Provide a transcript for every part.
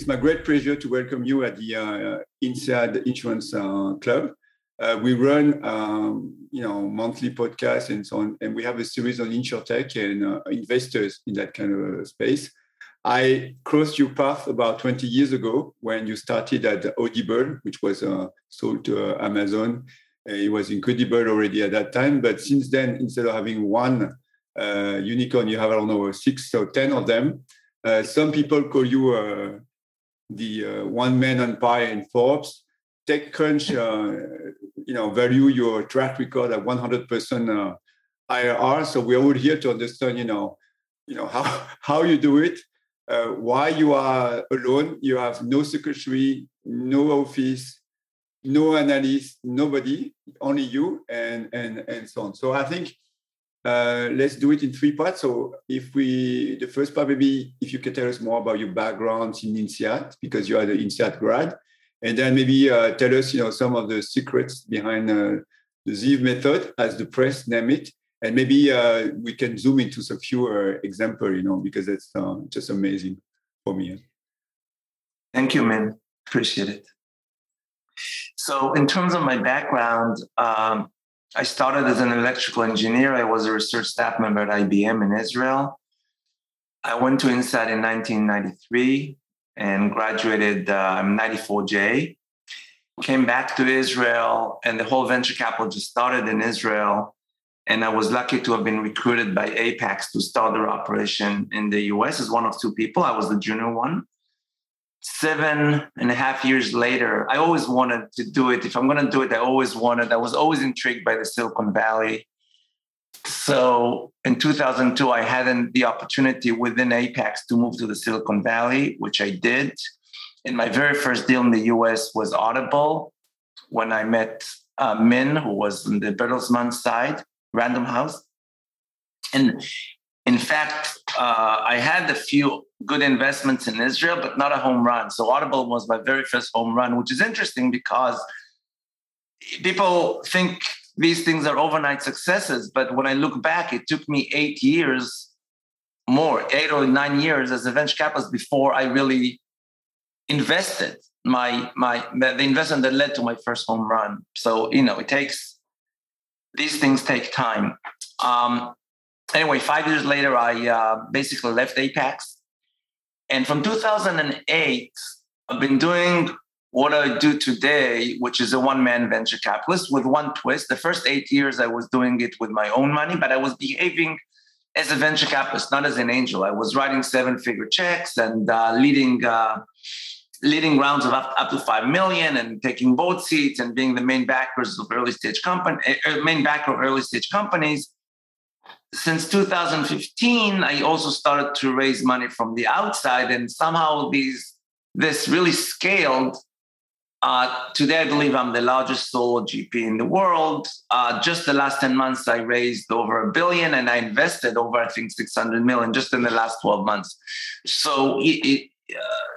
it's my great pleasure to welcome you at the uh, INSEAD Insurance uh, Club. Uh, we run, um, you know, monthly podcasts and so on, and we have a series on insurtech and uh, investors in that kind of space. I crossed your path about 20 years ago when you started at Audible, which was uh, sold to uh, Amazon. Uh, it was incredible already at that time, but since then, instead of having one uh, unicorn, you have I don't know six or ten of them. Uh, some people call you uh, the uh, one-man empire in Forbes. TechCrunch, uh, you know, value your track record at 100% uh, IRR. So we're all here to understand, you know, you know how how you do it uh, why you are alone. You have no secretary, no office, no analyst, nobody, only you, and and and so on. So I think uh, let's do it in three parts. So if we, the first part maybe if you can tell us more about your background in INSEAD because you are the INSEAD grad, and then maybe uh, tell us you know some of the secrets behind uh, the Zeev method, as the press name it, and maybe uh, we can zoom into some few uh, example, you know, because it's uh, just amazing for me. Thank you, man. Appreciate it. So, in terms of my background, um, I started as an electrical engineer. I was a research staff member at IBM in Israel. I went to INSEAD in 1993 and graduated um, 94J. Came back to Israel, and the whole venture capital just started in Israel and I was lucky to have been recruited by Apax to start their operation in the US as one of two people. I was the junior one. Seven and a half years later, I always wanted to do it. If I'm going to do it, I always wanted, I was always intrigued by the Silicon Valley. So in 2002, I had the opportunity within Apax to move to the Silicon Valley, which I did. And my very first deal in the US was Audible when I met uh, Min, who was on the Bertelsmann side. Random House. And in fact, uh, I had a few good investments in Israel, but not a home run. So Audible was my very first home run, which is interesting because people think these things are overnight successes. But when I look back, it took me eight years more, eight or nine years as a venture capitalist before I really invested my my the investment that led to my first home run. So you know, it takes these things take time. Um, anyway, five years later, I uh, basically left Apax. And from 2008, I've been doing what I do today, which is a one man venture capitalist with one twist. The first eight years, I was doing it with my own money, but I was behaving as a venture capitalist, not as an angel. I was writing seven figure checks and uh, leading. Uh, leading rounds of up, up to 5 million and taking board seats and being the main backers of early stage company, eh, eh, main backer of early stage companies. Since 2015, I also started to raise money from the outside, and somehow these this really scaled. Uh, today, I believe I'm the largest solo GP in the world. Uh, just the last 10 months, I raised over a billion and I invested over, I think, 600 million just in the last 12 months. So it, it,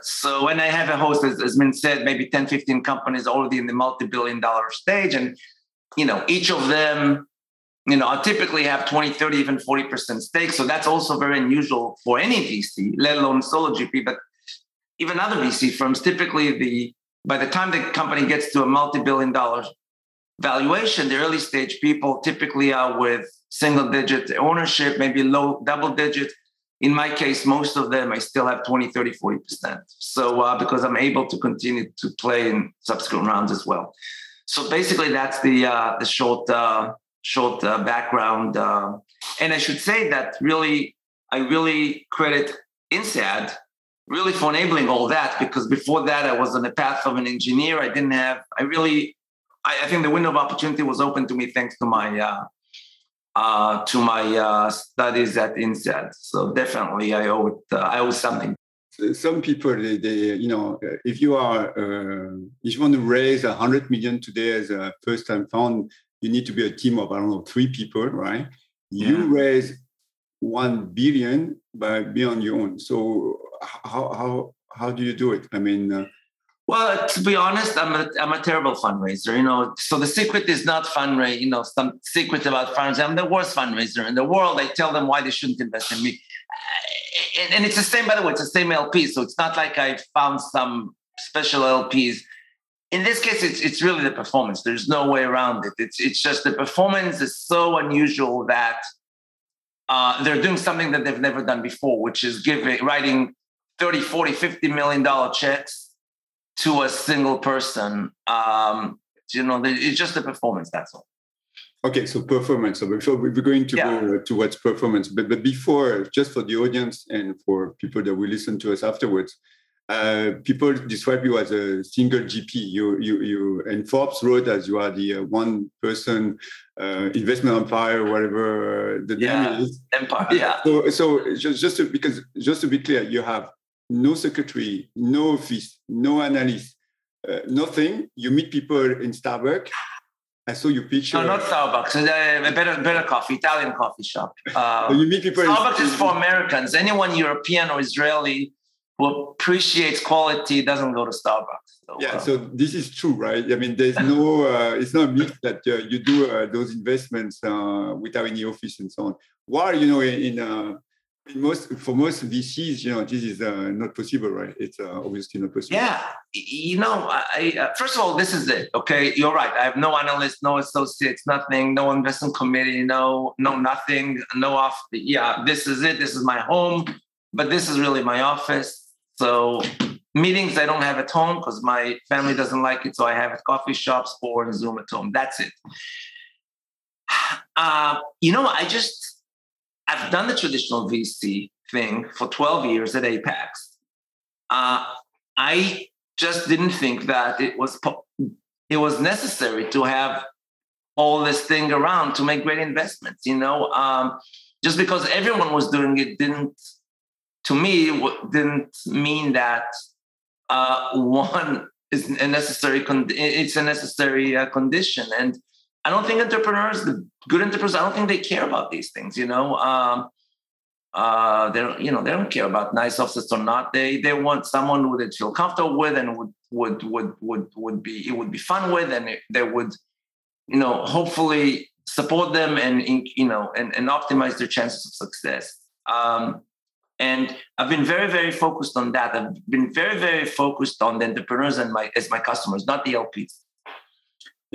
so when I have a host, as, has been said, maybe 10, 15 companies already in the multi-billion dollar stage. And, you know, each of them, you know, I typically have 20, 30, even 40% stake. So that's also very unusual for any VC, let alone solo GP. But even other VC firms, typically the by the time the company gets to a multi-billion dollar valuation, the early stage people typically are with single digit ownership, maybe low double digit in my case, most of them I still have 20, 30, 40%. So uh, because I'm able to continue to play in subsequent rounds as well. So basically, that's the uh, the short uh, short background. Uh, and I should say that really, I really credit INSEAD really for enabling all that because before that I was on the path of an engineer. I didn't have. I really. I, I think the window of opportunity was open to me thanks to my uh, uh, to my uh, studies at INSEAD. So definitely, I owe it, uh, I owe something. Some people, they, they, you know, if you are, uh, if you want to raise a hundred million today as a first-time fund, you need to be a team of I don't know three people, right? Yeah. You raise one billion by being on your own. So how how how do you do it? I mean, uh, well, to be honest, I'm a, I'm a terrible fundraiser. You know, so the secret is not fundraise. You know, some secret about fundraising. I'm the worst fundraiser in the world. I tell them why they shouldn't invest in me. and, and it's the same, by the way, it's the same LP. So it's not like I found some special LPs. In this case, it's it's really the performance. There's no way around it. It's it's just the performance is so unusual that uh, they're doing something that they've never done before, which is giving writing 30, 40, 50 million dollar checks to a single person. Um, you know, it's just the performance. That's all. Okay, so performance. So before we're going to yeah. go towards performance, but but before, just for the audience and for people that will listen to us afterwards, uh, people describe you as a single GP. You you you and Forbes wrote as you are the uh, one person uh, investment empire, whatever the yeah. name is. Empire. Yeah. So so just just to, because just to be clear, you have no secretary, no office, no analyst, uh, nothing. You meet people in Starbucks I saw your picture. No, not Starbucks. A better, better coffee, Italian coffee shop. Uh, you meet people. Starbucks is for Americans. Anyone European or Israeli who appreciates quality doesn't go to Starbucks. So, yeah, uh, so this is true, right? I mean, there's no, uh, it's not a myth that uh, you do uh, those investments uh, without any office and so on. While you know, in, in most for most VCs, you know, this is uh, not possible, right? It's uh, obviously not possible. Yeah, you know, I, uh, first of all, this is it. Okay, you're right. I have no analyst, no associates, nothing, no investment committee, no, no nothing, no off. Yeah, this is it. This is my home, but this is really my office. So meetings I don't have at home because my family doesn't like it, so I have at coffee shops or in Zoom at home. That's it. Uh, you know, I just I've done the traditional VC thing for 12 years at Apax. Uh, I just didn't think that it was it was necessary to have all this thing around to make great investments. You know, um, just because everyone was doing it didn't, to me, it didn't mean that uh, one is a necessary. Con- it's a necessary uh, condition, and I don't think entrepreneurs, the good entrepreneurs, I don't think they care about these things. You know, um, uh, they don't, you know, they don't care about nice offices or not. They they want someone who they feel comfortable with and would would would would would be it would be fun with, and they would, you know, hopefully support them and you know and, and optimize their chances of success. Um, and I've been very very focused on that. I've been very very focused on the entrepreneurs and my as my customers, not the LPs.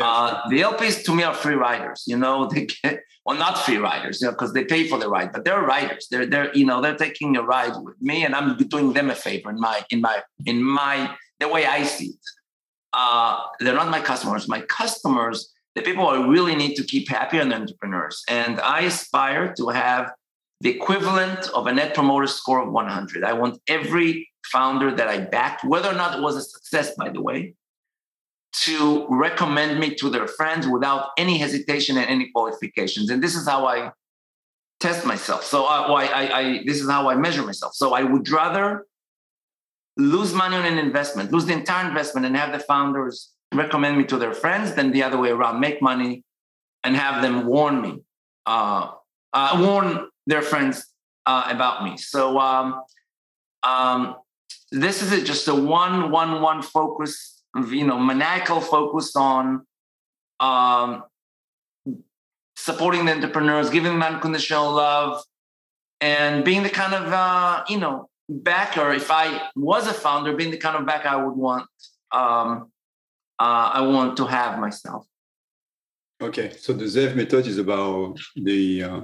Uh, the LPs to me are free riders. You know, they get well, not free riders, you know, because they pay for the ride, but they're riders. They're they're you know they're taking a ride with me, and I'm doing them a favor in my in my in my the way I see it. Uh, they're not my customers. My customers, the people I really need to keep happy, are entrepreneurs, and I aspire to have the equivalent of a net promoter score of 100. I want every founder that I backed, whether or not it was a success, by the way, to recommend me to their friends without any hesitation and any qualifications. And this is how I test myself. So uh, I, I, I, this is how I measure myself. So I would rather lose money on an investment, lose the entire investment, and have the founders recommend me to their friends than the other way around, make money and have them warn me, uh, uh, warn their friends uh, about me. So um, um, this is it, just a one, one, one focus you know maniacal focus on um, supporting the entrepreneurs, giving them unconditional love, and being the kind of uh, you know backer. If I was a founder, being the kind of backer I would want, um, uh, I want to have myself. Okay, so the Zeev method is about the uh,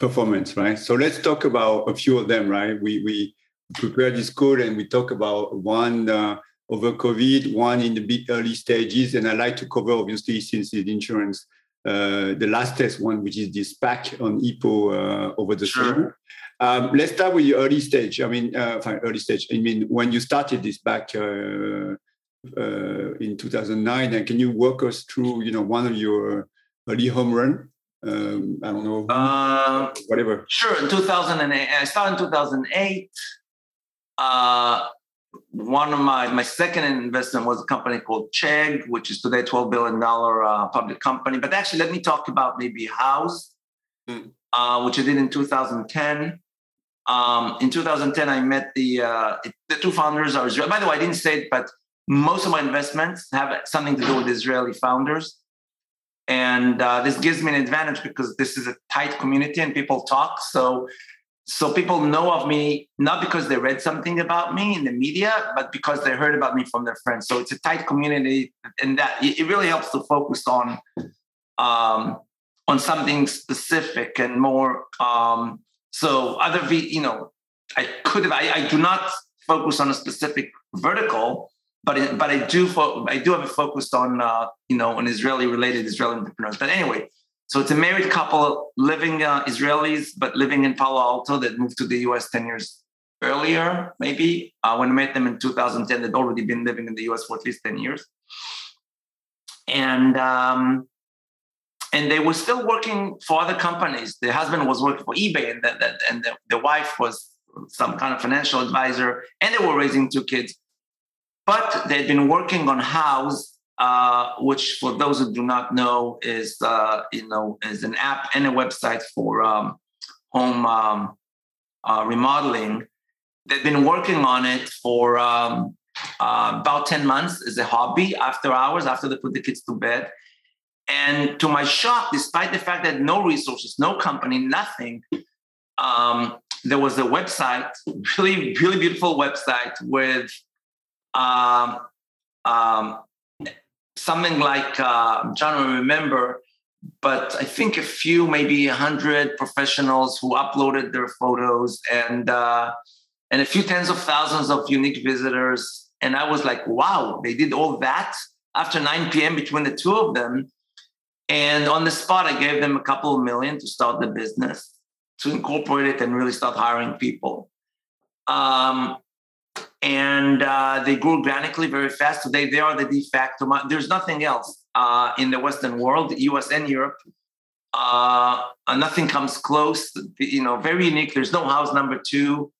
performance, right? So let's talk about a few of them, right? We we prepare this call and we talk about one uh, over COVID, one in the big early stages, and I like to cover obviously since it's insurance, uh, the last test one, which is this SPAC on EPO uh, over the sure. summer. Um, let's start with the early stage. I mean, uh, early stage. I mean, when you started this back uh, uh, in 2009, and can you walk us through, you know, one of your early home run? Um, I don't know, uh, whatever. Sure. In 2008, I started in 2008. Uh, one of my my second investment was a company called Chegg, which is today twelve billion dollar uh, public company. But actually, let me talk about maybe Houzz, mm. uh, which I did in 2010. Um, in 2010, I met the uh, the two founders are Israeli. By the way, I didn't say it, but most of my investments have something to do with Israeli founders. And uh, this gives me an advantage because this is a tight community and people talk. So so people know of me not because they read something about me in the media, but because they heard about me from their friends. So it's a tight community, and that it really helps to focus on um, on something specific and more. Um, so other, you know, I could have. I, I do not focus on a specific vertical, but it, but I do fo- I do have it focused on uh, you know on Israeli related Israeli entrepreneurs. But anyway, so it's a married couple living uh, Israelis, but living in Palo Alto that moved to the US 10 years earlier, maybe. Uh, when I met them in 2010, they'd already been living in the US for at least 10 years. And um, and they were still working for other companies. The husband was working for eBay, and the, the and the, the wife was some kind of financial advisor, and they were raising two kids. But they've been working on Houzz, uh, which for those who do not know is uh, you know is an app and a website for um, home um, uh, remodeling. They've been working on it for um, uh, about 10 months as a hobby after hours, after they put the kids to bed. And to my shock, despite the fact that no resources, no company, nothing, um, there was a website, really, really beautiful website with um, um, something like uh, I'm trying to remember, but I think a few, maybe a hundred professionals who uploaded their photos and uh, and a few tens of thousands of unique visitors. And I was like, wow, they did all that after 9 p.m. between the two of them. And on the spot, I gave them a couple of million to start the business, to incorporate it and really start hiring people. Um, and uh, they grew organically very fast. Today, they are the de facto. There's nothing else uh, in the Western world, U.S. and Europe. Uh, nothing comes close. You know, very unique. There's no Houzz number two,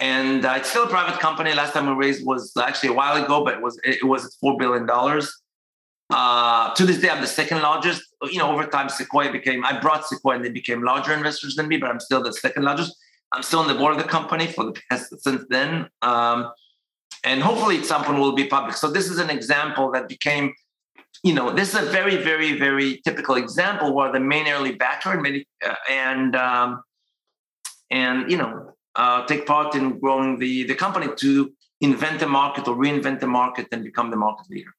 and uh, it's still a private company. Last time we raised was actually a while ago, but it was it was four billion dollars. Uh, to this day, I'm the second largest. You know, over time, Sequoia became. I brought Sequoia, and they became larger investors than me, but I'm still the second largest I'm still on the board of the company for the past since then. Um, and hopefully at some point will be public. So this is an example that became, you know, this is a very, very, very typical example where the main early backer and many, uh, and um, and you know uh, take part in growing the the company to invent the market or reinvent the market and become the market leader.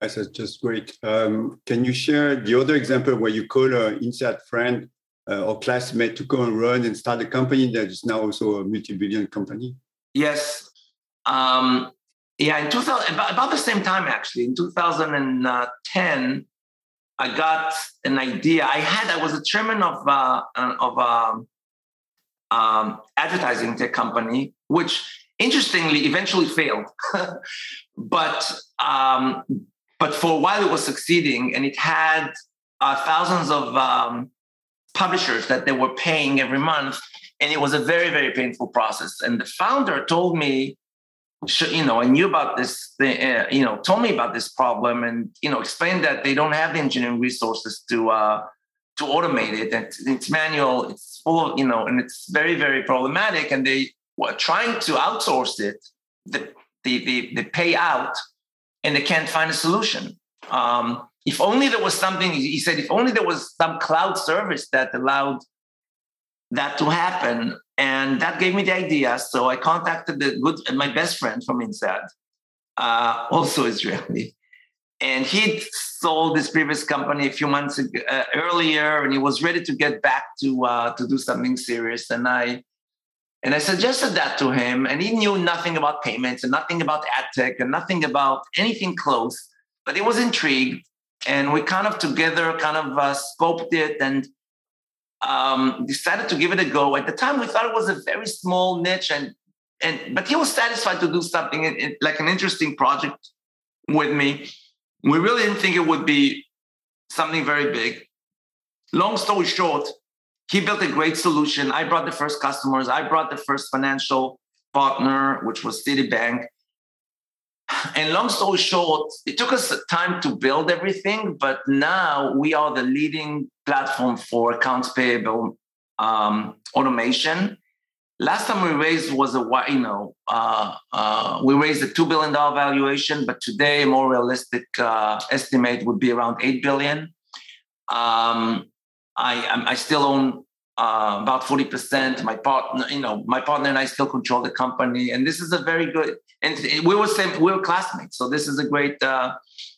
That's just great. Um, can you share the other example where you call an INSEAD friend uh, or classmate to go and run and start a company that is now also a multi-billion company? Yes. Um, yeah, in 2000, about, about the same time actually, in 2010, I got an idea. I had, I was a chairman of uh, uh of um, um, advertising tech company, which interestingly eventually failed. but um, but for a while it was succeeding, and it had uh, thousands of um, publishers that they were paying every month. And it was a very, very painful process. And the founder told me, you know, I knew about this, uh, you know, told me about this problem and, you know, explained that they don't have the engineering resources to, uh, to automate it. And it's manual, it's full of, you know, and it's very, very problematic. And they were trying to outsource it, the, the, the, the pay out, and they can't find a solution. Um, if only there was something, he said, if only there was some cloud service that allowed that to happen. And that gave me the idea. So I contacted the good, my best friend from INSEAD, uh, also Israeli. And he'd sold his previous company a few months ago, uh, earlier, and he was ready to get back to uh, to do something serious. And I and I suggested that to him, and he knew nothing about payments and nothing about ad tech and nothing about anything close, but he was intrigued and we kind of together kind of uh, scoped it and um, decided to give it a go. At the time, we thought it was a very small niche, and and but he was satisfied to do something in, in, like an interesting project with me. We really didn't think it would be something very big. Long story short, he built a great solution. I brought the first customers. I brought the first financial partner, which was Citibank. And long story short, it took us time to build everything, but now we are the leading platform for accounts payable um, automation. Last time we raised was a you know uh, uh, we raised a two billion dollar valuation, but today a more realistic uh, estimate would be around eight billion. Um, I I still own uh, about 40%. My partner, you know, my partner and I still control the company. And this is a very good, and we were same, we were classmates. So this is a great, uh,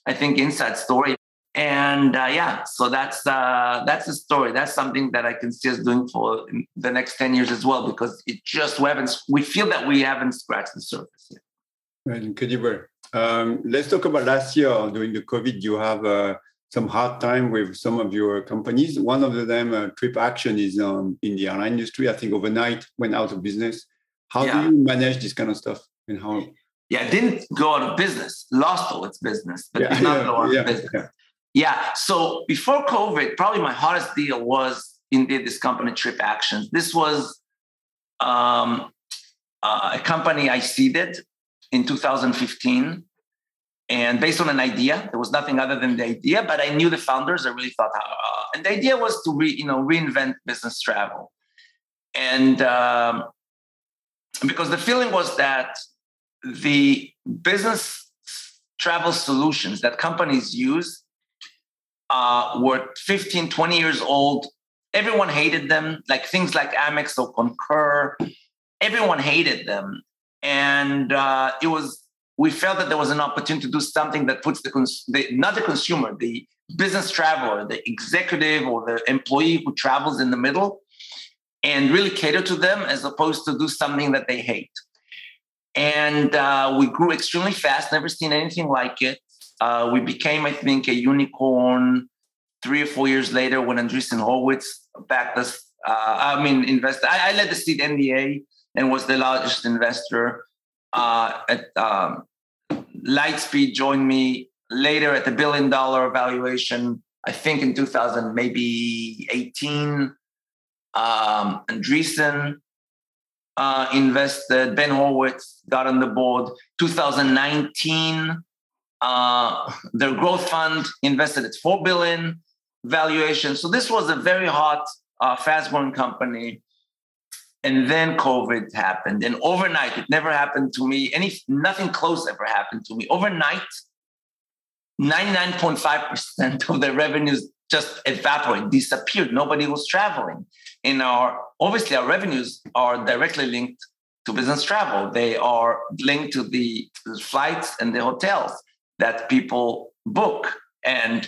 I think, INSEAD story. And uh, yeah, so that's uh, that's the story. That's something that I can see us doing for the next 10 years as well, because it just, we haven't, we feel that we haven't scratched the surface yet. Right, incredible. Um, let's talk about last year during the COVID. You have uh, some hard time with some of your companies. One of them, uh, TripAction, is um, in the airline industry. I think overnight went out of business. How yeah. do you manage this kind of stuff and how? Yeah, didn't go out of business, lost all its business, but yeah, did not yeah, go out yeah, of business. Yeah. So before COVID, probably my hardest deal was indeed this company, TripActions. This was um, uh, a company I seeded in 2015 and based on an idea there was nothing other than the idea but i knew the founders i really thought uh, and the idea was to re, you know reinvent business travel. And um, because the feeling was that the business travel solutions that companies use uh, were 15 20 years old. Everyone hated them like things like amex or concur. Everyone hated them. And uh, it was we felt that there was an opportunity to do something that puts the, cons- the, not the consumer, the business traveler, the executive or the employee who travels in the middle, and really cater to them as opposed to do something that they hate. And uh, we grew extremely fast, never seen anything like it. Uh, we became, I think, a unicorn three or four years later when Andreessen Horowitz backed us. Uh, I mean, invest. I, I led the seed NDA and was the largest investor uh, at um, Lightspeed joined me later at the billion dollar valuation. I think in 2000, maybe 18. Um, Andreessen uh, invested. Ben Horowitz got on the board. 2019, uh, their growth fund invested at four billion valuation. So this was a very hot, uh, fast-growing company and then covid happened. And overnight it never happened to me. Any nothing close ever happened to me. Overnight 99.5% of the revenues just evaporated disappeared. Nobody was traveling. In our obviously our revenues are directly linked to business travel. They are linked to the flights and the hotels that people book. And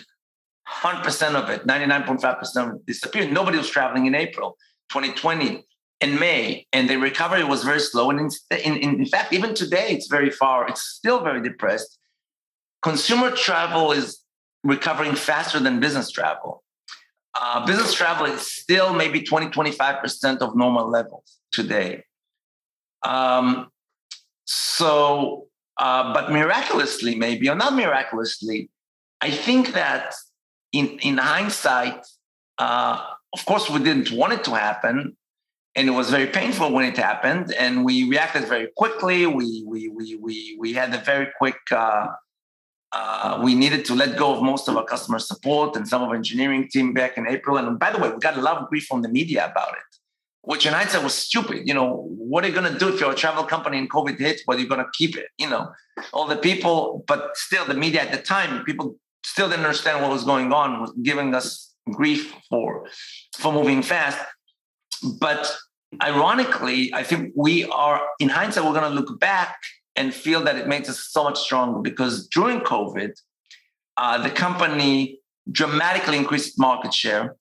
100% of it 99.5% of it disappeared. Nobody was traveling in april 2020 in May, and the recovery was very slow. And in, in, in fact, even today, it's very far. It's still very depressed. Consumer travel is recovering faster than business travel. Uh, business travel is still maybe 20, 25% of normal levels today. Um, so, uh, but miraculously, maybe, or not miraculously, I think that in, in hindsight, uh, of course, we didn't want it to happen, and it was very painful when it happened and we reacted very quickly. We we we we, we had a very quick uh, uh, we needed to let go of most of our customer support and some of our engineering team back in april. And by the way we got a lot of grief from the media about it which in hindsight was stupid. You know what are you going to do if you're a travel company and covid hits but you're going to keep it? You know all the people but still the media at the time people still didn't understand what was going on was giving us grief for for moving fast. But ironically, I think we are, in hindsight, we're going to look back and feel that it makes us so much stronger because during COVID, uh, the company dramatically increased market share.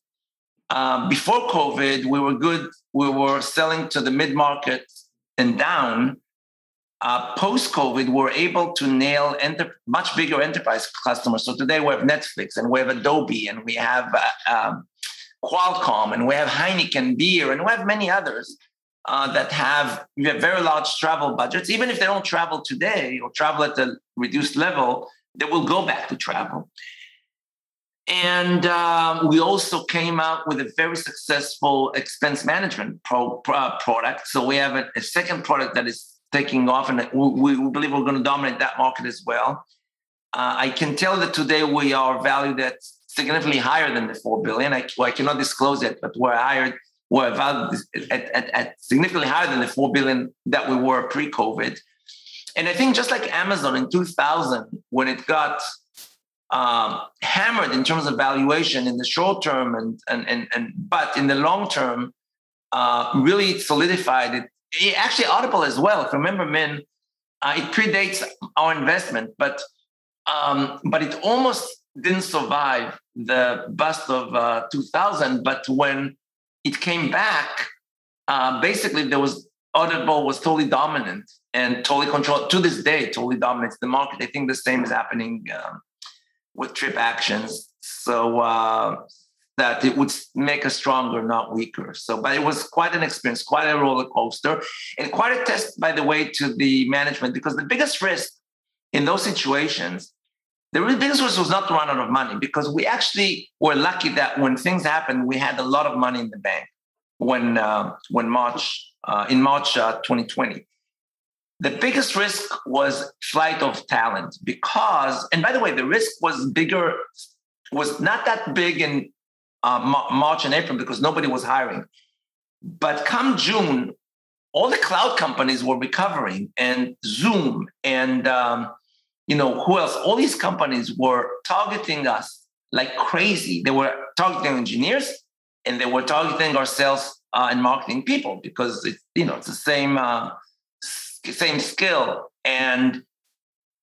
Uh, before COVID, we were good. We were selling to the mid market and down. Uh, Post COVID, we're able to nail enter- much bigger enterprise customers. So today we have Netflix and we have Adobe and we have uh, um, Qualcomm, and we have Heineken beer, and we have many others uh, that have, have very large travel budgets. Even if they don't travel today or travel at a reduced level, they will go back to travel. And um, we also came out with a very successful expense management pro, uh, product. So we have a, a, second product that is taking off, and we, we believe we're going to dominate that market as well. Uh, I can tell that today we are valued at significantly higher than the 4 billion. I, well, I cannot disclose it, but we're higher, we're valued at, at, at significantly higher than the 4 billion that we were pre-COVID. And I think just like Amazon in 2000, when it got um, hammered in terms of valuation in the short term, and and and, and but in the long term, uh, really solidified it. it. Actually, Audible as well. If you remember, Min, uh, it predates our investment, but um, but it almost didn't survive the bust of uh, 2000. But when it came back, uh, basically there was Audible was totally dominant and totally controlled to this day, totally dominates the market. I think the same is happening um, with TripActions. So uh, that it would make us stronger, not weaker. So, but it was quite an experience, quite a roller coaster, and quite a test, by the way, to the management because the biggest risk in those situations the risk was not to run out of money because we actually were lucky that when things happened, we had a lot of money in the bank when uh, when March uh, in March uh, 2020. The biggest risk was flight of talent because, and by the way, the risk was bigger, was not that big in uh, March and April because nobody was hiring. But come June, all the cloud companies were recovering, and Zoom and um, you know who else? All these companies were targeting us like crazy. They were targeting engineers, and they were targeting our sales uh, and marketing people because it's you know it's the same uh, same skill and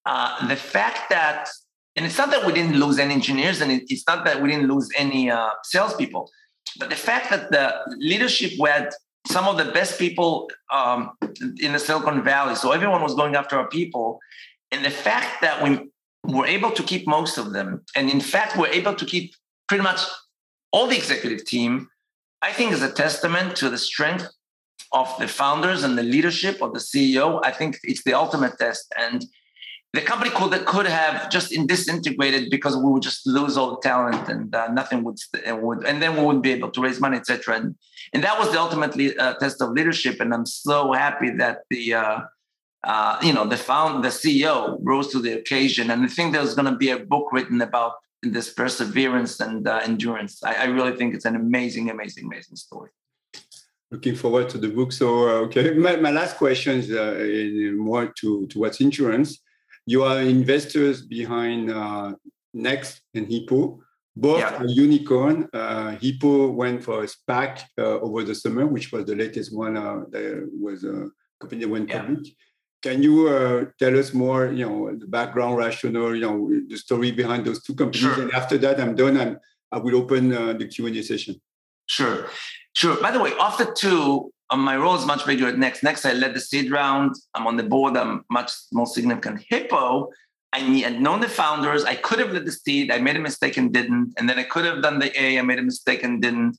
uh, the fact that and it's not that we didn't lose any engineers and it's not that we didn't lose any uh, salespeople but the fact that the leadership had some of the best people um, in the Silicon Valley so everyone was going after our people and the fact that we were able to keep most of them and in fact we're able to keep pretty much all the executive team I think is a testament to the strength of the founders and the leadership of the CEO. I think it's the ultimate test. And the company could could have just disintegrated because we would just lose all the talent and uh, nothing would, would and then we wouldn't be able to raise money, etc. And and that was the ultimate uh, test of leadership. And I'm so happy that the uh, uh, you know the found the CEO rose to the occasion. And I think there's going to be a book written about this perseverance and uh, endurance. I, I, really think it's an amazing, amazing, amazing story. Looking forward to the book. So, uh, okay, my, my, last question is uh, more to, to what's insurance. You are investors behind uh, Next and Hippo, both yeah. a unicorn. Uh, Hippo went for a SPAC uh, over the summer, which was the latest one that was a company that went yeah. public. Can you uh, tell us more, you know, the background rationale, you know, the story behind those two companies? Sure. And after that, I'm done and I will open uh, the Q&A session. Sure, sure. By the way, after two, um, my role is much bigger at Next. Next, I led the seed round. I'm on the board. I'm much more significant. Hippo, I had known the founders. I could have led the seed. I made a mistake and didn't. And then I could have done the A. I made a mistake and didn't.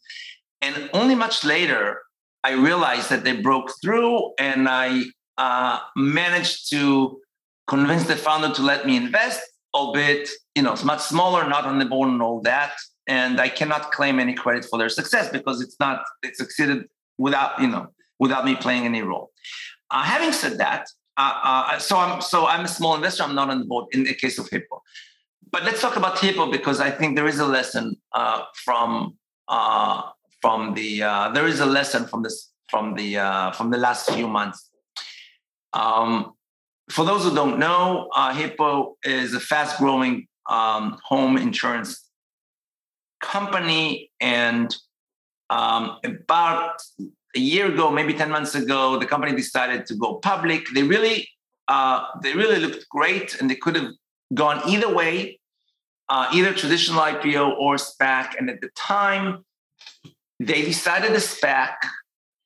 And only much later, I realized that they broke through and I uh, managed to convince the founder to let me invest, albeit you know it's much smaller, not on the board and all that. And I cannot claim any credit for their success because it's not it succeeded without you know without me playing any role. Uh, having said that, uh, uh, so I'm so I'm a small investor. I'm not on the board in the case of Hippo. But let's talk about Hippo because I think there is a lesson uh, from uh, from the there is a lesson from this from the from the last few months um, for those who don't know, uh, Hippo is a fast growing um, home insurance company. And um, about a year ago, maybe 10 months ago, the company decided to go public. They really, uh, they really looked great and they could have gone either way, uh, either traditional IPO or SPAC. And at the time, they decided the SPAC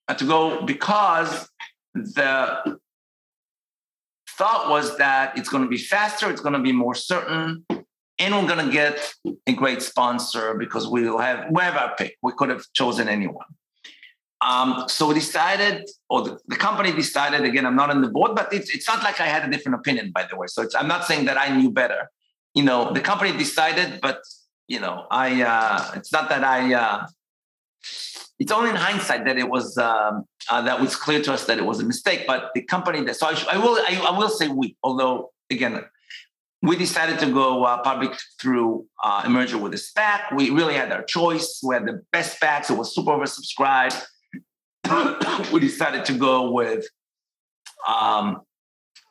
uh, to go because the thought was that it's going to be faster, it's going to be more certain, and we're going to get a great sponsor because we will have we have pick. We could have chosen anyone. Um, so we decided, or the, the, company decided. Again, I'm not on the board, but it's it's not like I had a different opinion, by the way. So I'm not saying that I knew better. You know, the company decided, but you know, I uh, it's not that I. Uh, it's only in hindsight that it was um, uh, that was clear to us that it was a mistake. But the company that so I, I will I, I, will say we, although again we decided to go uh, public through uh, a merger with a SPAC. We really had our choice. We had the best SPACs. It was super oversubscribed. we decided to go with um,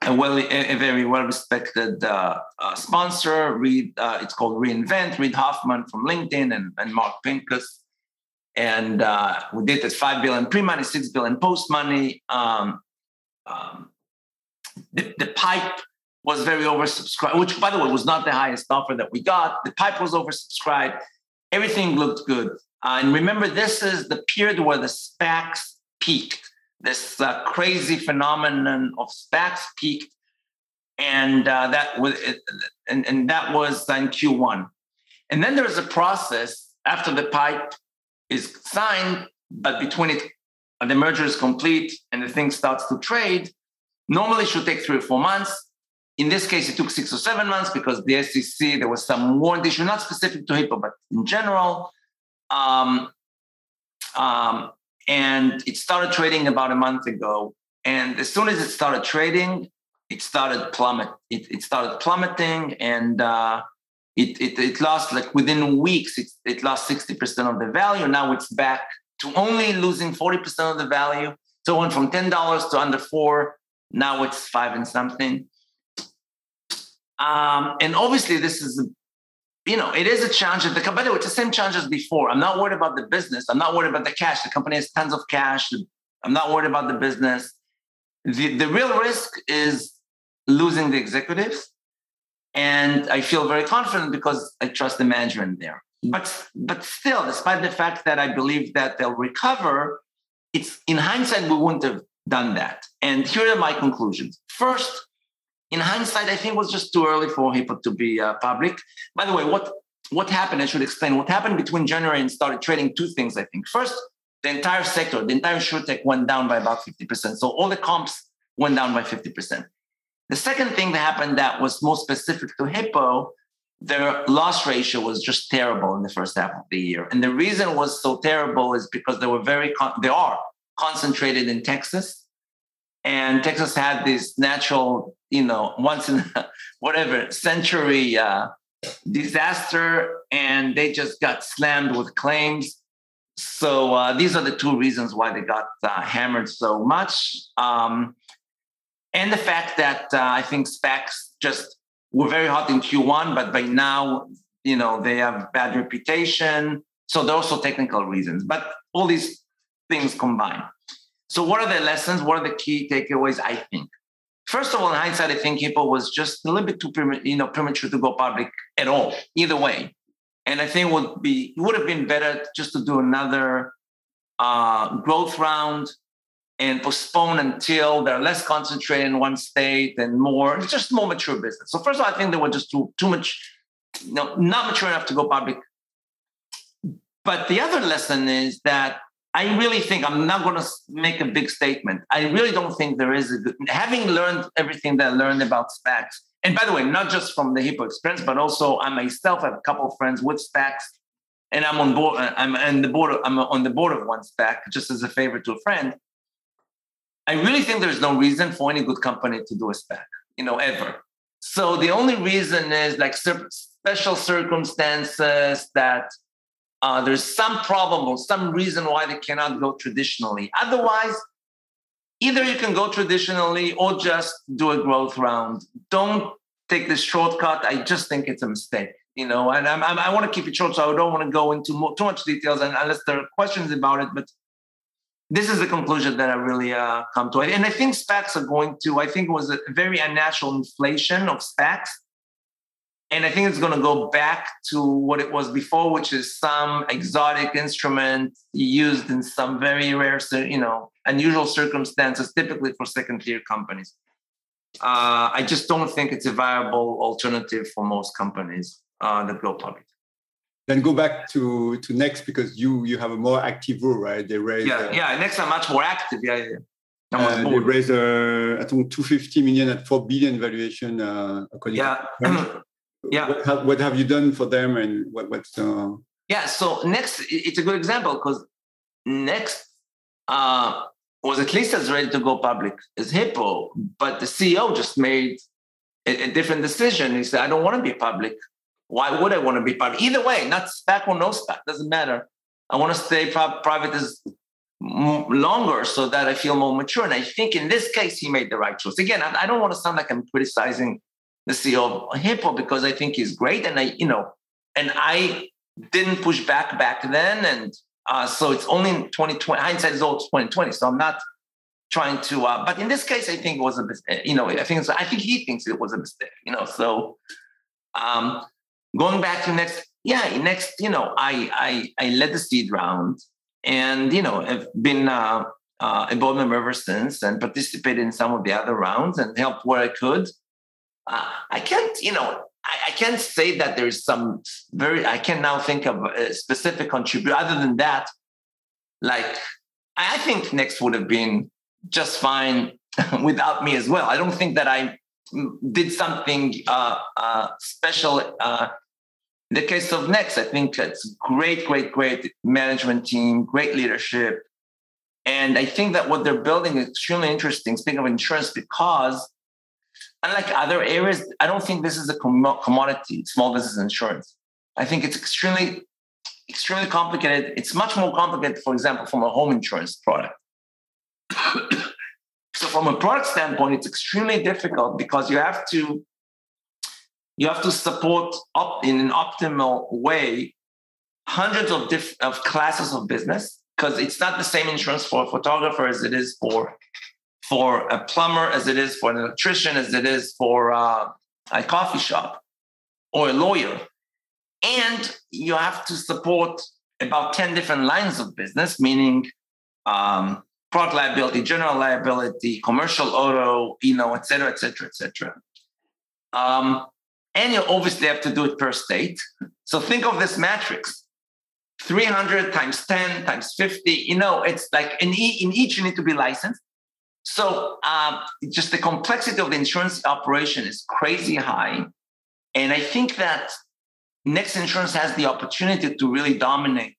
a well, a, very well-respected uh, uh, sponsor. Reid, uh, it's called Reinvent. Reid Hoffman from LinkedIn and, and Mark Pincus, and uh, we did this five billion pre-money, six billion post-money. Um, um, the, the pipe was very oversubscribed, which, by the way, was not the highest offer that we got. The pipe was oversubscribed. Everything looked good. Uh, and remember, this is the period where the SPACs peaked. This uh, crazy phenomenon of SPACs peaked, and uh, that was and, and that was in Q1. And then there is a process after the pipe is signed, but between it, the merger is complete and the thing starts to trade. Normally, it should take three or four months. In this case, it took six or seven months because the SEC, there was some warrant issue, not specific to Hippo, but in general. Um, um, and it started trading about a month ago. And as soon as it started trading, it started plummet. It, it started plummeting, and uh, it, it, it lost like within weeks. It, it lost sixty percent of the value. Now it's back to only losing forty percent of the value. So it went from ten dollars to under four. Now it's five and something. Um, and obviously, this is, you know, it is a challenge. The by the way, it's the same challenge as before. I'm not worried about the business. I'm not worried about the cash. The company has tons of cash. I'm not worried about the business. The, the real risk is losing the executives. And I feel very confident because I trust the management there. But but still, despite the fact that I believe that they'll recover, it's in hindsight, we wouldn't have done that. And here are my conclusions. First, in hindsight, I think it was just too early for Hippo to be uh, public. By the way, what what happened? I should explain what happened between January and started trading. Two things, I think. First, the entire sector, the entire sure tech went down by about 50%. So all the comps went down by 50%. The second thing that happened that was more specific to Hippo, their loss ratio was just terrible in the first half of the year. And the reason was so terrible is because they were very, con- they are concentrated in Texas and Texas had this natural, you know, once in whatever century uh, disaster, and they just got slammed with claims. So uh, these are the two reasons why they got uh, hammered so much, um, and the fact that uh, I think SPACs just were very hot in Q1, but by now, you know, they have bad reputation. So there are also technical reasons, but all these things combined. So, what are the lessons? What are the key takeaways? I think. First of all, in hindsight, I think Hippo was just a little bit too you know premature to go public at all. Either way, and I think would be it would have been better just to do another uh, growth round and postpone until they're less concentrated in one state and more. It's just more mature business. So first of all, I think they were just too too much, you know, not mature enough to go public. But the other lesson is that I really think I'm not going to make a big statement. I really don't think there is a good, having learned everything that I learned about SPACs. And by the way, not just from the Hippo experience, but also I myself have a couple of friends with SPACs, and I'm on board. I'm on the board. I'm on the board of one SPAC, just as a favor to a friend. I really think there's no reason for any good company to do a SPAC, you know, ever. So the only reason is like special circumstances that uh, there's some problem or some reason why they cannot go traditionally. Otherwise, either you can go traditionally or just do a growth round. Don't take the shortcut. I just think it's a mistake. You know, and I'm, I'm, i want to keep it short, so I don't want to go into more, too much details, unless there are questions about it. But this is the conclusion that I really uh, come to, and I think SPACs are going to. I think it was a very unnatural inflation of SPACs and I think it's going to go back to what it was before, which is some exotic instrument used in some very rare, you know, unusual circumstances, typically for second-tier companies. Uh, I just don't think it's a viable alternative for most companies uh, that go public. Then go back to to Next because you you have a more active role, right? They raise yeah uh, yeah Next are much more active. Yeah yeah. Uh, they raised uh, I think 250 million at 4 billion valuation. Uh, according yeah. yeah what have, what have, you done for them and what, what's uh... yeah so next it's a good example because next uh, was at least as ready to go public as hippo but the ceo just made a, a different decision he said i don't want to be public why would i want to be public either way not SPAC or no SPAC doesn't matter i want to stay private as longer so that I feel more mature. And I think in this case, he made the right choice. Again, I, don't want to sound like I'm criticizing the CEO of Hippo because I think he's great. And I, you know, and I didn't push back back then. And uh, so it's only in 2020, hindsight is all 2020. So I'm not trying to, uh, but in this case, I think it was a. You know, I think I think he thinks it was a mistake, you know, so um, going back to next, yeah, next, you know, I, I, I led the seed round and, you know, I've been uh, uh, a board member ever since and participated in some of the other rounds and helped where I could. Uh, I can't, you know, I, can't say that there's some very, I can now think of a specific contributor. Other than that, like, I think next would have been just fine without me as well. I don't think that I did something uh, uh, special. Uh, in the case of Next, I think it's great, great, great management team, great leadership. And I think that what they're building is extremely interesting. Speaking of insurance, because unlike other areas, I don't think this is a commodity, small business insurance. I think it's extremely, extremely complicated. It's much more complicated, for example, from a home insurance product. So from a product standpoint, it's extremely difficult because you have to you have to support up in an optimal way hundreds of diff- of classes of business because it's not the same insurance for a photographer as it is for for a plumber, as it is for an electrician, as it is for uh, a coffee shop or a lawyer. And you have to support about 10 different lines of business, meaning um, product liability, general liability, commercial auto, you know, et cetera, et cetera, et cetera. Um, and you obviously have to do it per state. So think of this matrix 300 times 10 times 50. You know, it's like in, e- in each you need to be licensed. So um, just the complexity of the insurance operation is crazy high. And I think that Next Insurance has the opportunity to really dominate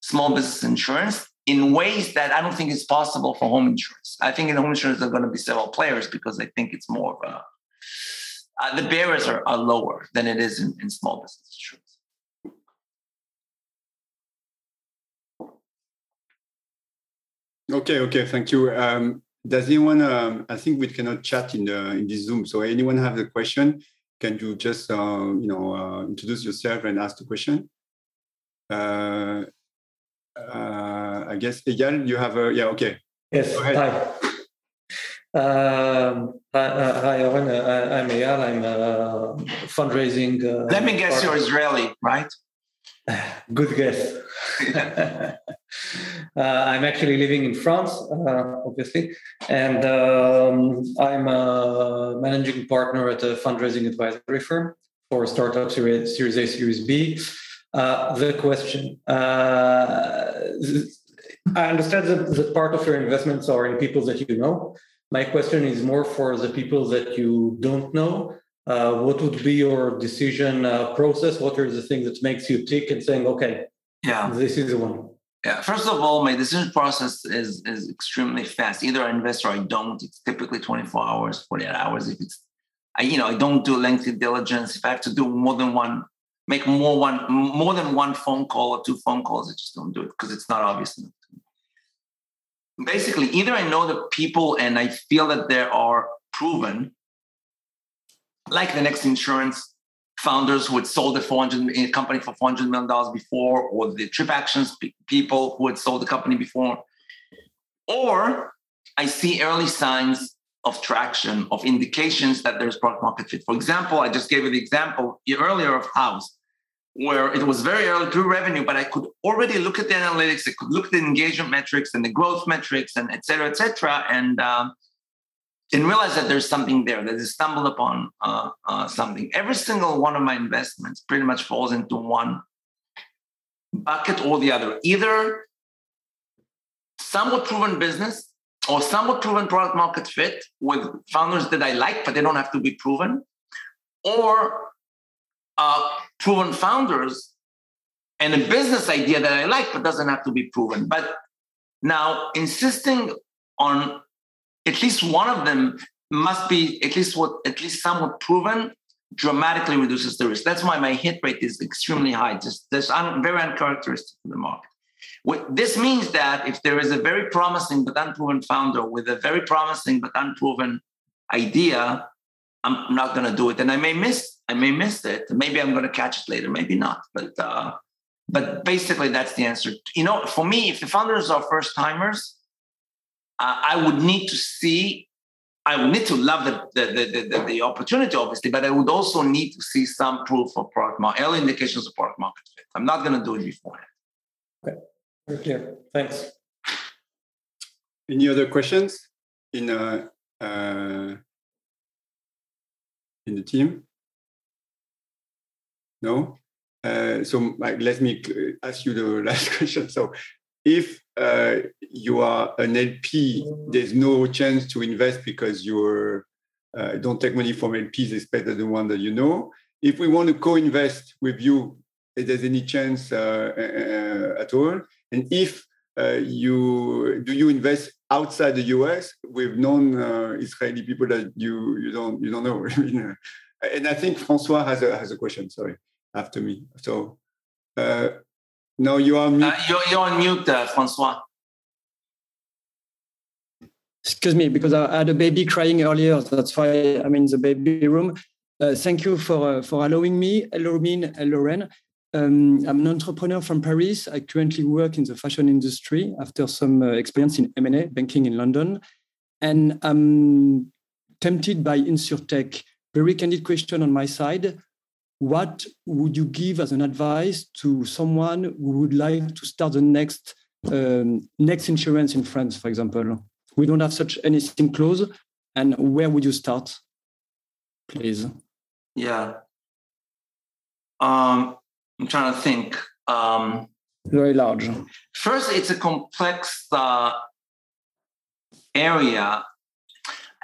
small business insurance in ways that I don't think is possible for home insurance. I think in home insurance there are going to be several players because I think it's more of a uh, the barriers are, are lower than it is in, in small business insurance. Okay, okay, thank you. Um, does anyone? Um, I think we cannot chat in the in this Zoom. So anyone have a question? Can you just uh, you know uh, introduce yourself and ask the question? Uh, I guess Eyal, you have a yeah. Okay. Yes. Hi. Um, hi, uh, hi, Oren. Uh, I'm Eyal. I'm uh, fundraising. Uh, Let me guess, you're Israeli, right? Good guess. uh, I'm actually living in France, uh, obviously, and um, I'm a managing partner at a fundraising advisory firm for startup series, series A, Series B. Uh, the question uh, I understand that, that part of your investments are in people that you know. My question is more for the people that you don't know uh, what would be your decision uh, process? What are the things that makes you tick and saying, okay, yeah, this is the one? Yeah, first of all, my decision process is is extremely fast. Either I invest or I don't. It's typically 24 hours, 48 hours. If it's, I, you know, I don't do lengthy diligence. If I have to do more than one, make more one more than one phone call or two phone calls, I just don't do it because it's not obvious enough. Basically, either I know the people and I feel that they are proven, like the next insurance founders who had sold the 400 eh, company for 400 million dollars before, or the TripActions people who had sold the company before, or I see early signs of traction, of indications that there's product market fit. For example, I just gave you the example earlier of Houzz, where it was very early through revenue, but I could already look at the analytics, I could look at the engagement metrics and the growth metrics, and et cetera, et cetera, and um, and realize that there's something there, that they stumbled upon uh, uh, something. Every single one of my investments pretty much falls into one bucket or the other. Either somewhat proven business or somewhat proven product market fit with founders that I like, but they don't have to be proven, or uh, proven founders and a business idea that I like, but doesn't have to be proven. But now insisting on at least one of them must be at least what at least somewhat proven dramatically reduces the risk. That's why my hit rate is extremely high. Just that's un, very uncharacteristic of the market. This means that if there is a very promising but unproven founder with a very promising but unproven idea, I'm not going to do it, and I may miss. I may miss it. Maybe I'm going to catch it later. Maybe not. But uh, but basically, that's the answer. You know, for me, if the founders are first timers, uh, I would need to see. I would need to love the the, the the, the opportunity, obviously, but I would also need to see some proof of product market, early indications of product market fit. I'm not going to do it beforehand. Okay, very. Thanks. Any other questions in uh, uh, in the team? No. Uh, so like, let me ask you the last question. So if uh, you are an LP, there's no chance to invest because you uh, don't take money from LPs, especially the one that you know. If we want to co-invest with you, if there's any chance uh, at all, and if uh, you do you invest outside the US with non-Israeli people that you you don't you don't know? and I think Francois has a has a question. Sorry, after me. So no, you are mute. Uh, you're, you're on mute, uh, Francois. Excuse me, because I had a baby crying earlier. That's why I'm in the baby room. Uh, thank you for uh, for allowing me. Hello, Min. Hello, Ren. Um, I'm an entrepreneur from Paris. I currently work in the fashion industry after some uh, experience in M&A banking in London, and I'm tempted by insurtech. Very candid question on my side what would you give as an advice to someone who would like to start the next um, next insurance in France, for example? We don't have such anything close, and where would you start, please? Yeah, um, I'm trying to think. Um, Very large. First, it's a complex uh, area.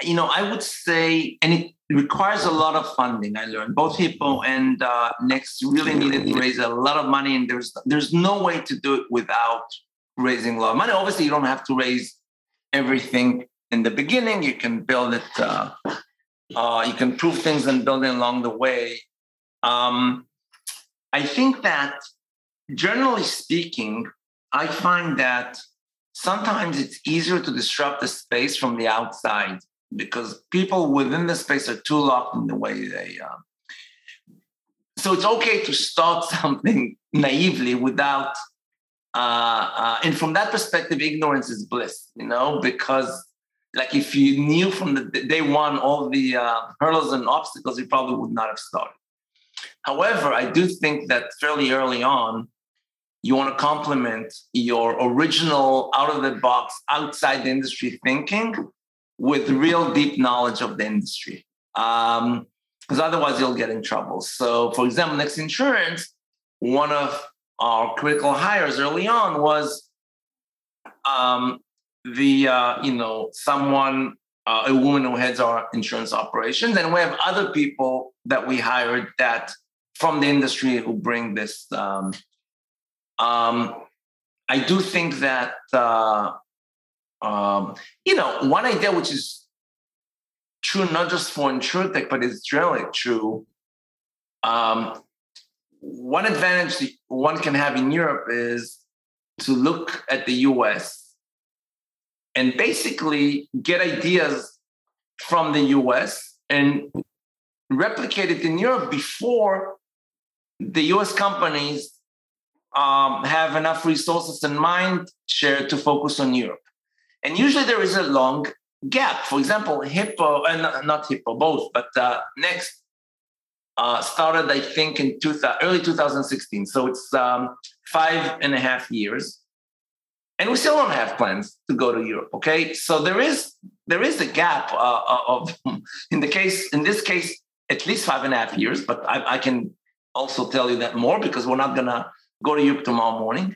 You know, I would say, and it requires a lot of funding. I learned both Hippo and uh, Next really needed to raise a lot of money, and there's there's no way to do it without raising a lot of money. Obviously, you don't have to raise everything in the beginning. You can build it. Uh, uh, you can prove things and build it along the way. Um, I think that generally speaking, I find that sometimes it's easier to disrupt the space from the outside because people within the space are too locked in the way they. are. so it's okay to start something naively without, uh, uh, and from that perspective, ignorance is bliss, you know, because like if you knew from the day one all the uh, hurdles and obstacles, you probably would not have started. However, I do think that fairly early on, you want to complement your original out of the box, outside the industry thinking with real deep knowledge of the industry. Um, because otherwise you'll get in trouble. So, for example, Next Insurance, one of our critical hires early on was um, the uh, you know someone uh, a woman who heads our insurance operations, and we have other people that we hired that from the industry who bring this. Um, um, I do think that uh, um, you know, one idea which is true not just for insurtech, but it's generally true. Um, one advantage one can have in Europe is to look at the US and basically get ideas from the US and replicate it in Europe before the US companies um, have enough resources and mind share to focus on Europe. And usually there is a long gap. For example, Hippo, and uh, not Hippo, both, but uh, Next uh, started, I think, in two, early 2016. So it's um, five and a half years. And we still don't have plans to go to Europe. Okay, so there is there is a gap uh, uh of, in the case in this case, at least five and a half years. But I, I can also tell you that more because we're not gonna go to Europe tomorrow morning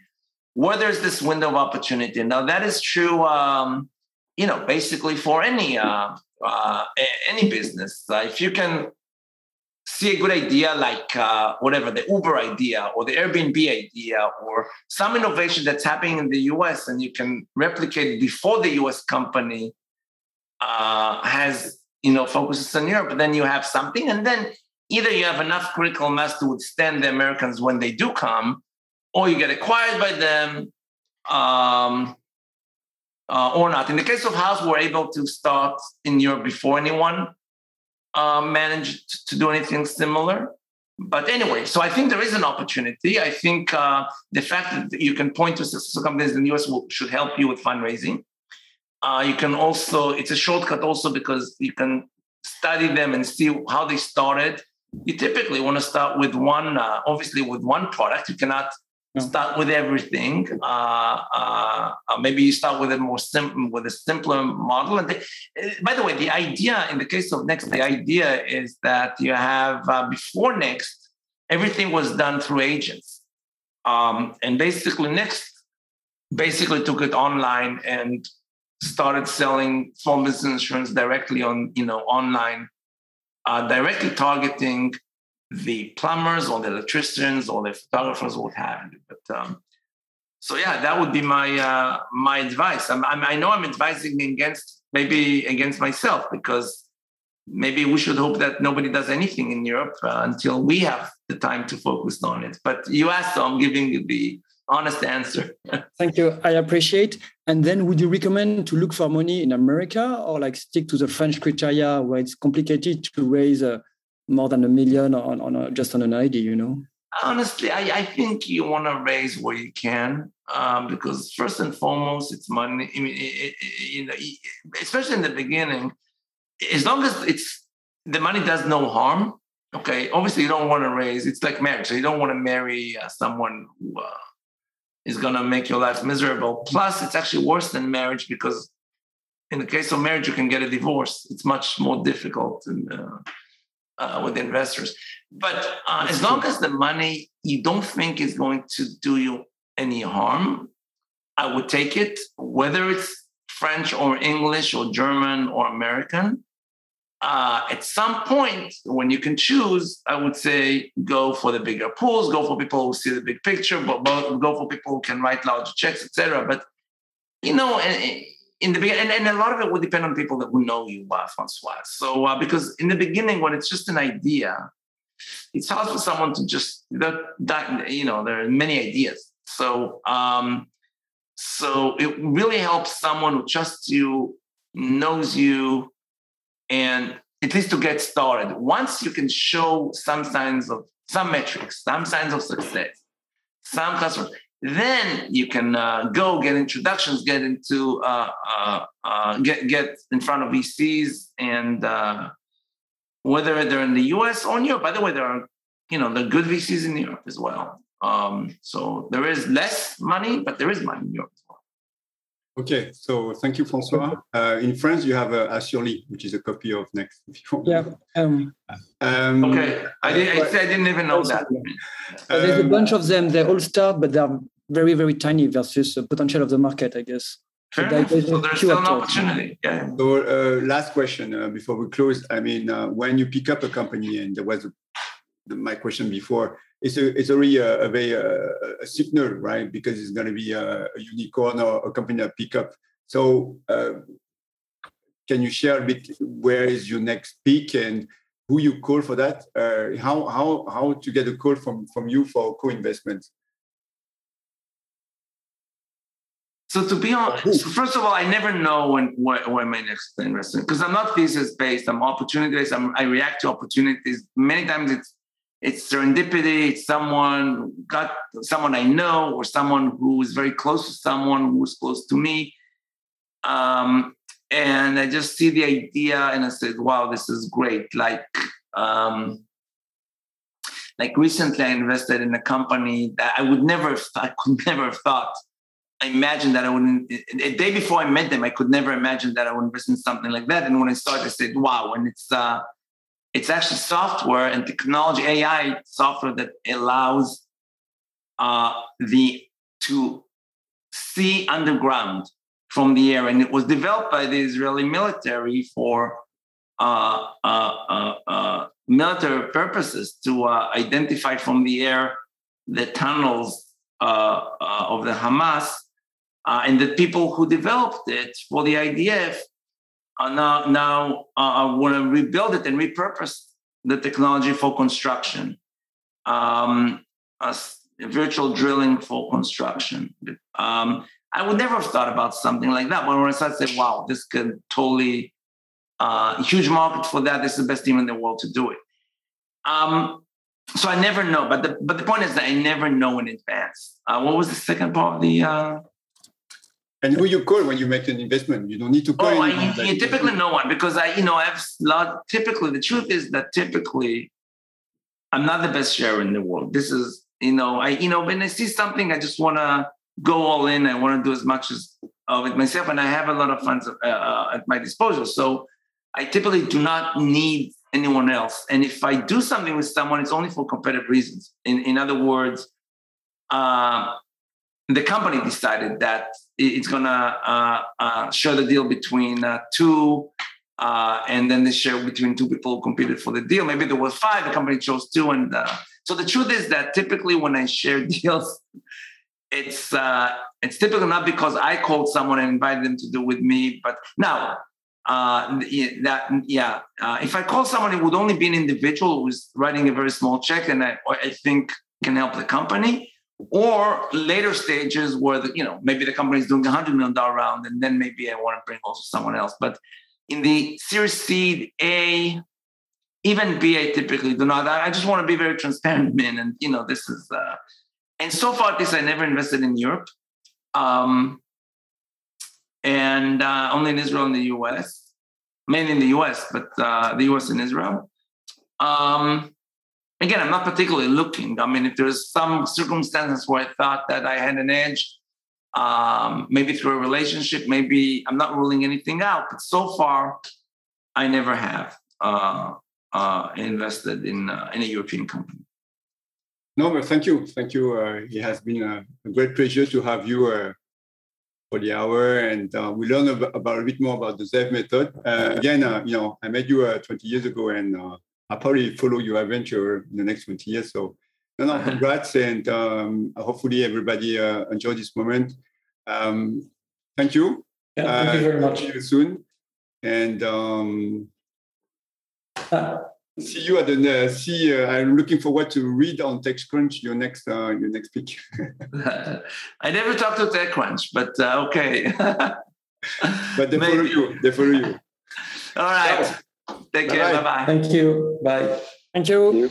where there's this window of opportunity. Now that is true, um, you know, basically for any uh, uh, any business. Uh, if you can see a good idea like uh, whatever the Uber idea or the Airbnb idea or some innovation that's happening in the US and you can replicate before the US company uh, has you know focuses on Europe, then you have something, and then either you have enough critical mass to withstand the Americans when they do come, or you get acquired by them, um, uh, or not. In the case of Houzz, we're able to start in Europe before anyone uh, managed to do anything similar. But anyway, so I think there is an opportunity. I think uh, the fact that you can point to successful companies in the US will, should help you with fundraising. Uh, you can also, it's a shortcut also because you can study them and see how they started. You typically want to start with one, uh, obviously, with one product. You cannot start with everything. Uh, uh, uh, maybe you start with a more simple, with a simpler model. And the, by the way, the idea in the case of Next, the idea is that you have uh, before Next, everything was done through agents, um, and basically Next basically took it online and started selling small business insurance directly on you know online, uh, directly targeting the plumbers or the electricians or the photographers would have. You. But um, so yeah, that would be my uh, my advice. I'm, I'm, i know I'm advising against maybe against myself because maybe we should hope that nobody does anything in Europe uh, until we have the time to focus on it. But you asked, so I'm giving you the honest answer. Thank you. I appreciate. And then would you recommend to look for money in America or like stick to the French criteria where it's complicated to raise a more than a million on, on a, just on an idea, you know? Honestly, I, I think you want to raise where you can um, because first and foremost, it's money. I mean, it, it, you know, especially in the beginning, as long as it's the money does no harm. Okay, obviously you don't want to raise. It's like marriage, so you don't want to marry uh, someone who uh, is going to make your life miserable. Plus, it's actually worse than marriage because in the case of marriage, you can get a divorce. It's much more difficult. And, uh, uh, with investors. But uh, as long as the money you don't think is going to do you any harm, I would take it, whether it's French or English or German or American. Uh, at some point, when you can choose, I would say go for the bigger pools, go for people who see the big picture, but go for people who can write larger checks, etc. But you know, in the beginning, and, a lot of it would depend on people that will know you, uh, Francois. So, uh, because in the beginning, when it's just an idea, it's hard for someone to just that, that you know there are many ideas. So, um, so it really helps someone who trusts you, knows you, and at least to get started. Once you can show some signs of some metrics, some signs of success, some customers, then you can uh, go get introductions, get into uh, uh, uh get get in front of VCs, and uh, whether they're in the US or in Europe. By the way, there are you know the good VCs in Europe as well. Um, so there is less money, but there is money in Europe. Okay, so thank you, Francois. Uh, in France, you have uh, Assurely, which is a copy of Next. Yeah. Um, um, okay, I, did, I, I, didn't even know that. there's a bunch of them. They all start, but they're very, very tiny versus the potential of the market, I guess. So, there's still an opportunity. Yeah. So, uh, last question uh, before we close. I mean, uh, when you pick up a company, and there was a, the, my question before, it's a, it's already a, a very uh, a signal, right? Because it's going to be a, a, unicorn or a company that pick up. So, uh, can you share a bit where is your next pick and who you call for that? Uh, how how how to get a call from from you for co-investment? So to be honest, so first of all, I never know when when my next investment because I'm not thesis based. I'm opportunity based. I'm, I react to opportunities. Many times it's it's serendipity. It's someone got someone I know or someone who is very close to someone who's close to me. Um, and I just see the idea and I said, "Wow, this is great!" Like. Um, like recently, I invested in a company that I would never, I could never have thought I imagined that I wouldn't. A day before I met them, I could never imagine that I would invest in something like that. And when I started, I said, "Wow!" And it's uh, it's actually software and technology, AI software that allows uh, the to see underground from the air, and it was developed by the Israeli military for uh, uh, uh, uh military purposes to uh, identify from the air the tunnels of the Hamas uh, and the people who developed it for the IDF are now, now uh, want to rebuild it and repurpose the technology for construction. Um, uh, virtual drilling for construction. Um, I would never have thought about something like that. But when I started to say, wow, this could totally, uh, huge market for that. This is the best team in the world to do it. Um, so I never know. But the, but the point is that I never know in advance. Uh, what was the second part of the, uh, and who you call when you make an investment? You don't need to call. Oh, I, like, typically no one because I, you know, I've lot. Typically, the truth is that typically, I'm not the best sharer in the world. This is, you know, I, you know, when I see something, I just want to go all in. I want to do as much as of it myself, and I have a lot of funds uh, uh, at my disposal. So I typically do not need anyone else. And if I do something with someone, it's only for competitive reasons. In in other words, uh, the company decided that it's going to uh, uh, share the deal between uh, two, uh, and then they share between two people who competed for the deal. Maybe there was five, the company chose two. And uh, so the truth is that typically when I share deals, it's uh, it's typically not because I called someone and invited them to do with me, but now that yeah, if I call someone, it would only be an individual who's writing a very small check, and I, I think can help the company or later stages where the, you know maybe the company is doing a hundred million dollar round and then maybe I want to bring also someone else. But in the Series Seed A, even B, I typically do not. I just want to be very transparent, man. And you know, this is uh, and so far this I never invested in Europe, um, and uh, only in Israel and the U.S. Mainly in the U.S., but uh, the U.S. and Israel. Um, again, I'm not particularly looking. I mean, if there's some circumstances where I thought that I had an edge, um, maybe through a relationship, maybe I'm not ruling anything out. But so far, I never have uh, uh, invested in uh, in a European company. No, but thank you, thank you. Uh, it has been a, great pleasure to have you uh, for the hour, and uh, we learned about, about, a bit more about the Zeev method. again, you know, I met you 20 years ago, and I'll probably follow your adventure in the next 20 years. So, no, no, congrats, and um, hopefully everybody uh, enjoy this moment. Um, thank you. Yeah, thank uh, you very much. See you soon, and um, uh, see you at the uh, see. Uh, I'm looking forward to read on TechCrunch your next uh, your next speech. I never talked to TechCrunch, but okay. but they Maybe. follow you. They follow you. All right. Take care. Bye bye. Thank you. Bye. Thank you.